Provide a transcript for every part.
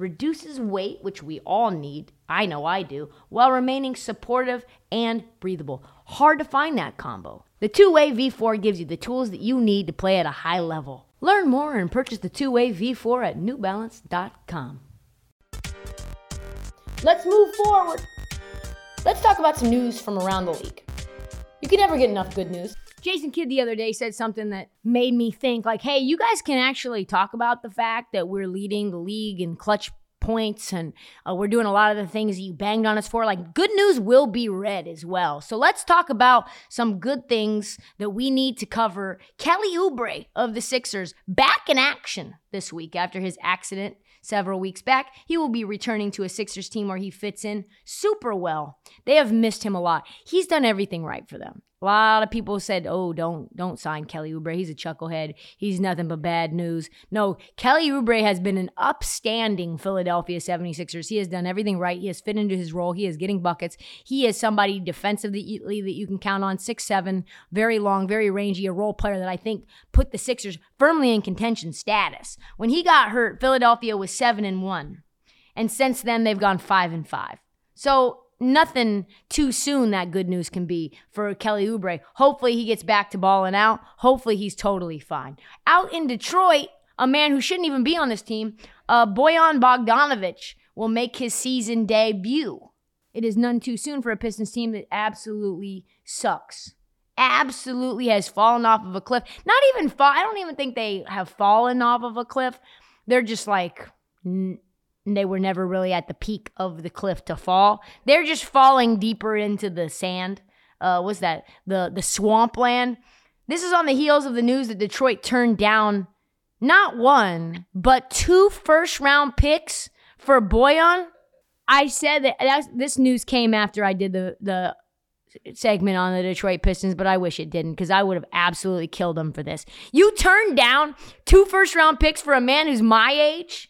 reduces weight, which we all need, I know I do, while remaining supportive and breathable. Hard to find that combo. The two way V4 gives you the tools that you need to play at a high level. Learn more and purchase the two way V4 at newbalance.com. Let's move forward. Let's talk about some news from around the league. You can never get enough good news. Jason Kidd the other day said something that made me think like, hey, you guys can actually talk about the fact that we're leading the league in clutch points and uh, we're doing a lot of the things you banged on us for. Like, good news will be read as well. So let's talk about some good things that we need to cover. Kelly Oubre of the Sixers back in action this week after his accident several weeks back. He will be returning to a Sixers team where he fits in super well. They have missed him a lot. He's done everything right for them. A lot of people said, "Oh, don't don't sign Kelly Oubre. He's a chucklehead. He's nothing but bad news." No, Kelly Oubre has been an upstanding Philadelphia 76ers. He has done everything right. He has fit into his role. He is getting buckets. He is somebody defensively that you can count on. Six seven, very long, very rangy, a role player that I think put the Sixers firmly in contention status. When he got hurt, Philadelphia was seven and one, and since then they've gone five and five. So nothing too soon that good news can be for Kelly Oubre. Hopefully he gets back to balling out. Hopefully he's totally fine. Out in Detroit, a man who shouldn't even be on this team, uh, Bojan Bogdanovic will make his season debut. It is none too soon for a Pistons team that absolutely sucks. Absolutely has fallen off of a cliff. Not even fall. I don't even think they have fallen off of a cliff. They're just like they were never really at the peak of the cliff to fall. They're just falling deeper into the sand. Uh, what's that? The the swampland. This is on the heels of the news that Detroit turned down not one but two first round picks for Bojan. I said that this news came after I did the the segment on the Detroit Pistons, but I wish it didn't because I would have absolutely killed them for this. You turned down two first round picks for a man who's my age.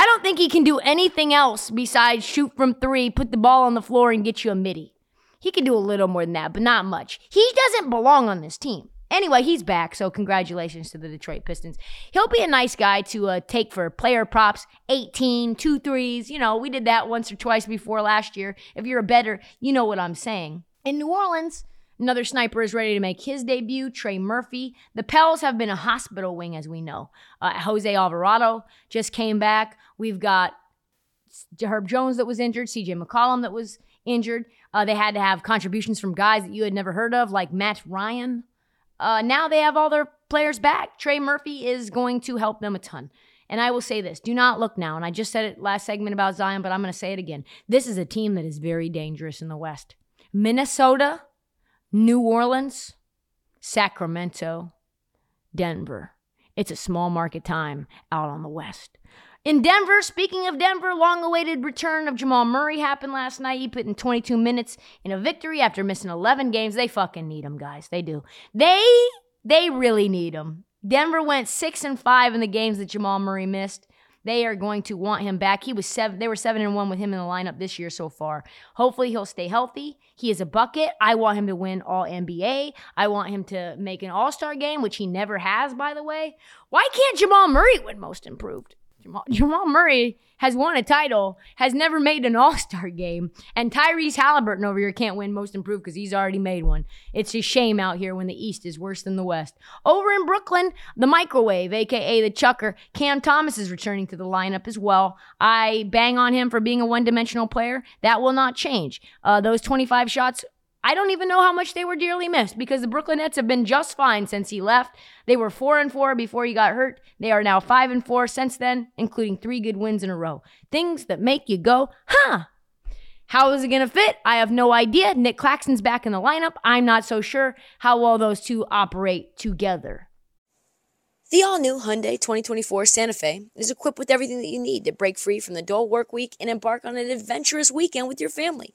I don't think he can do anything else besides shoot from three, put the ball on the floor, and get you a midi. He can do a little more than that, but not much. He doesn't belong on this team. Anyway, he's back, so congratulations to the Detroit Pistons. He'll be a nice guy to uh, take for player props 18, two threes. You know, we did that once or twice before last year. If you're a better, you know what I'm saying. In New Orleans, Another sniper is ready to make his debut, Trey Murphy. The Pels have been a hospital wing, as we know. Uh, Jose Alvarado just came back. We've got Herb Jones that was injured, CJ McCollum that was injured. Uh, they had to have contributions from guys that you had never heard of, like Matt Ryan. Uh, now they have all their players back. Trey Murphy is going to help them a ton. And I will say this do not look now. And I just said it last segment about Zion, but I'm going to say it again. This is a team that is very dangerous in the West. Minnesota New Orleans, Sacramento, Denver. It's a small market time out on the West. In Denver, speaking of Denver, long awaited return of Jamal Murray happened last night. He put in 22 minutes in a victory after missing 11 games. They fucking need him, guys. They do. They they really need him. Denver went 6 and 5 in the games that Jamal Murray missed. They are going to want him back. He was seven. They were seven and one with him in the lineup this year so far. Hopefully he'll stay healthy. He is a bucket. I want him to win All NBA. I want him to make an All Star game, which he never has, by the way. Why can't Jamal Murray win Most Improved? Jamal, Jamal Murray has won a title, has never made an All Star game, and Tyrese Halliburton over here can't win Most Improved because he's already made one. It's a shame out here when the East is worse than the West. Over in Brooklyn, the microwave, aka the Chucker, Cam Thomas is returning to the lineup as well. I bang on him for being a one dimensional player. That will not change. Uh, those 25 shots I don't even know how much they were dearly missed because the Brooklyn Nets have been just fine since he left. They were 4 and 4 before he got hurt. They are now 5 and 4 since then, including 3 good wins in a row. Things that make you go, "Huh." How is it going to fit? I have no idea. Nick Claxton's back in the lineup. I'm not so sure how well those two operate together. The all new Hyundai 2024 Santa Fe is equipped with everything that you need to break free from the dull work week and embark on an adventurous weekend with your family.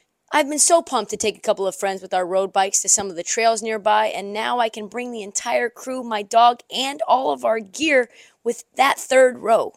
I've been so pumped to take a couple of friends with our road bikes to some of the trails nearby, and now I can bring the entire crew, my dog, and all of our gear with that third row.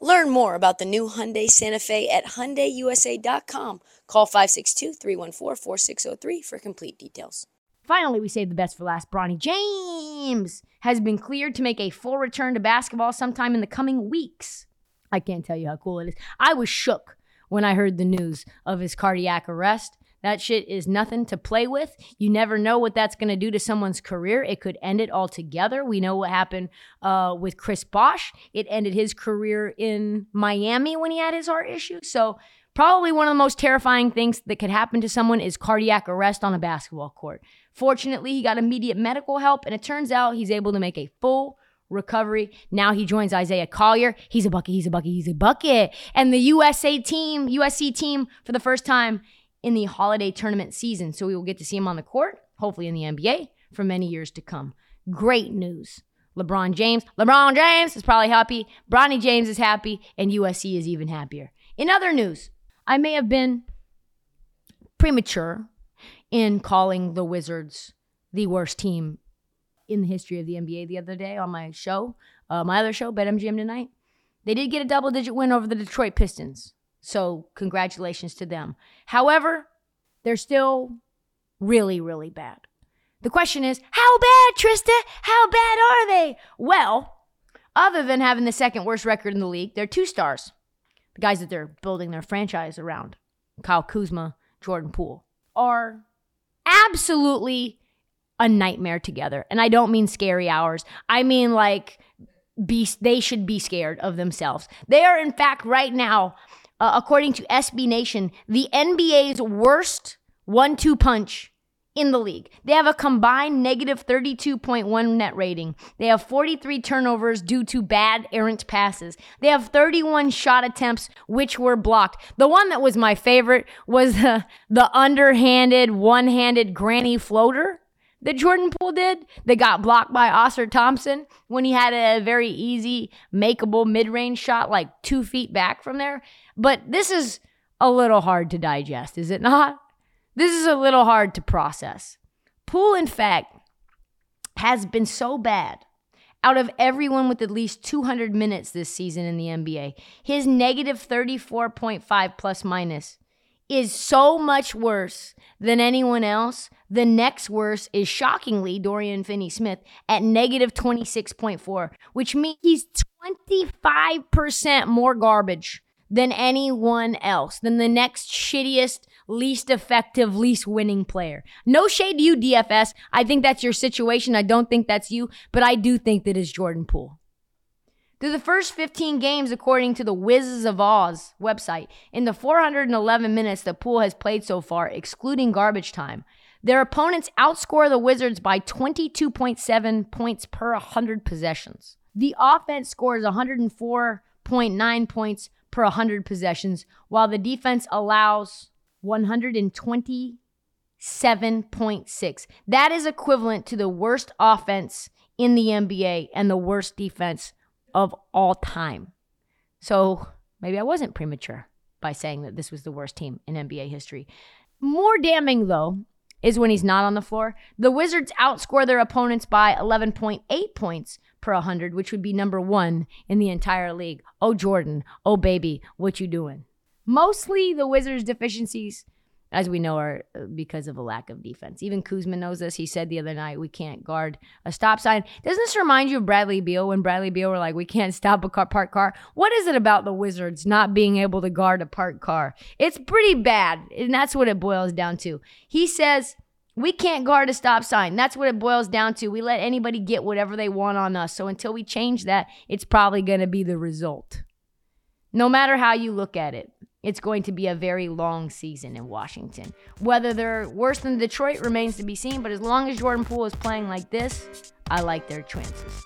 Learn more about the new Hyundai Santa Fe at HyundaiUSA.com. Call 562-314-4603 for complete details. Finally, we saved the best for last. Bronny James has been cleared to make a full return to basketball sometime in the coming weeks. I can't tell you how cool it is. I was shook when I heard the news of his cardiac arrest. That shit is nothing to play with. You never know what that's going to do to someone's career. It could end it altogether. We know what happened uh, with Chris Bosh. It ended his career in Miami when he had his heart issue. So, probably one of the most terrifying things that could happen to someone is cardiac arrest on a basketball court. Fortunately, he got immediate medical help, and it turns out he's able to make a full recovery. Now he joins Isaiah Collier. He's a bucket, he's a bucket, he's a bucket. And the USA team, USC team, for the first time in the holiday tournament season. So we will get to see him on the court, hopefully in the NBA, for many years to come. Great news. LeBron James. LeBron James is probably happy. Bronny James is happy, and USC is even happier. In other news, I may have been premature in calling the Wizards the worst team in the history of the NBA the other day on my show, uh, my other show, BetMGM Tonight. They did get a double digit win over the Detroit Pistons. So, congratulations to them. However, they're still really, really bad. The question is, how bad, Trysta? How bad are they? Well, other than having the second worst record in the league, they're two stars. The guys that they're building their franchise around, Kyle Kuzma, Jordan Poole, are absolutely a nightmare together. And I don't mean scary hours. I mean like be they should be scared of themselves. They are in fact right now uh, according to SB Nation the NBA's worst one-two punch in the league. They have a combined negative 32.1 net rating. They have 43 turnovers due to bad errant passes. They have 31 shot attempts which were blocked. The one that was my favorite was the, the underhanded, one-handed granny floater that Jordan Poole did that got blocked by Ausar Thompson when he had a very easy, makeable mid range shot like two feet back from there. But this is a little hard to digest, is it not? This is a little hard to process. Poole, in fact, has been so bad out of everyone with at least 200 minutes this season in the NBA. His negative 34.5 plus minus is so much worse than anyone else. The next worst is shockingly Dorian Finney Smith at negative 26.4, which means he's 25% more garbage than anyone else, than the next shittiest, least effective, least winning player. No shade to you, DFS. I think that's your situation. I don't think that's you, but I do think that is Jordan Poole. Through the first 15 games, according to the Wizards of Oz website, in the 411 minutes that Poole has played so far, excluding garbage time, their opponents outscore the Wizards by 22.7 points per 100 possessions. The offense scores 104.9 points per 100 possessions, while the defense allows 127.6. That is equivalent to the worst offense in the NBA and the worst defense of all time. So maybe I wasn't premature by saying that this was the worst team in NBA history. More damning, though, is when he's not on the floor. The Wizards outscore their opponents by 11.8 points per 100, which would be number one in the entire league. Oh, Jordan. Oh, baby. What you doing? Mostly the Wizards' deficiencies as we know, are uh, because of a lack of defense. Even Kuzma knows this. He said the other night, we can't guard a stop sign. Doesn't this remind you of Bradley Beal when Bradley Beal were like, we can't stop a car, parked car? What is it about the Wizards not being able to guard a parked car? It's pretty bad, and that's what it boils down to. He says, we can't guard a stop sign. That's what it boils down to. We let anybody get whatever they want on us. So until we change that, it's probably going to be the result. No matter how you look at it it's going to be a very long season in Washington. Whether they're worse than Detroit remains to be seen, but as long as Jordan Poole is playing like this, I like their chances.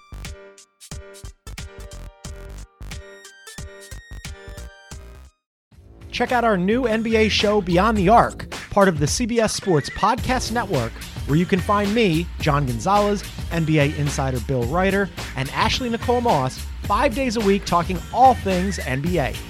Check out our new NBA show, Beyond the Arc, part of the CBS Sports Podcast Network, where you can find me, John Gonzalez, NBA insider Bill Reiter, and Ashley Nicole Moss five days a week talking all things NBA.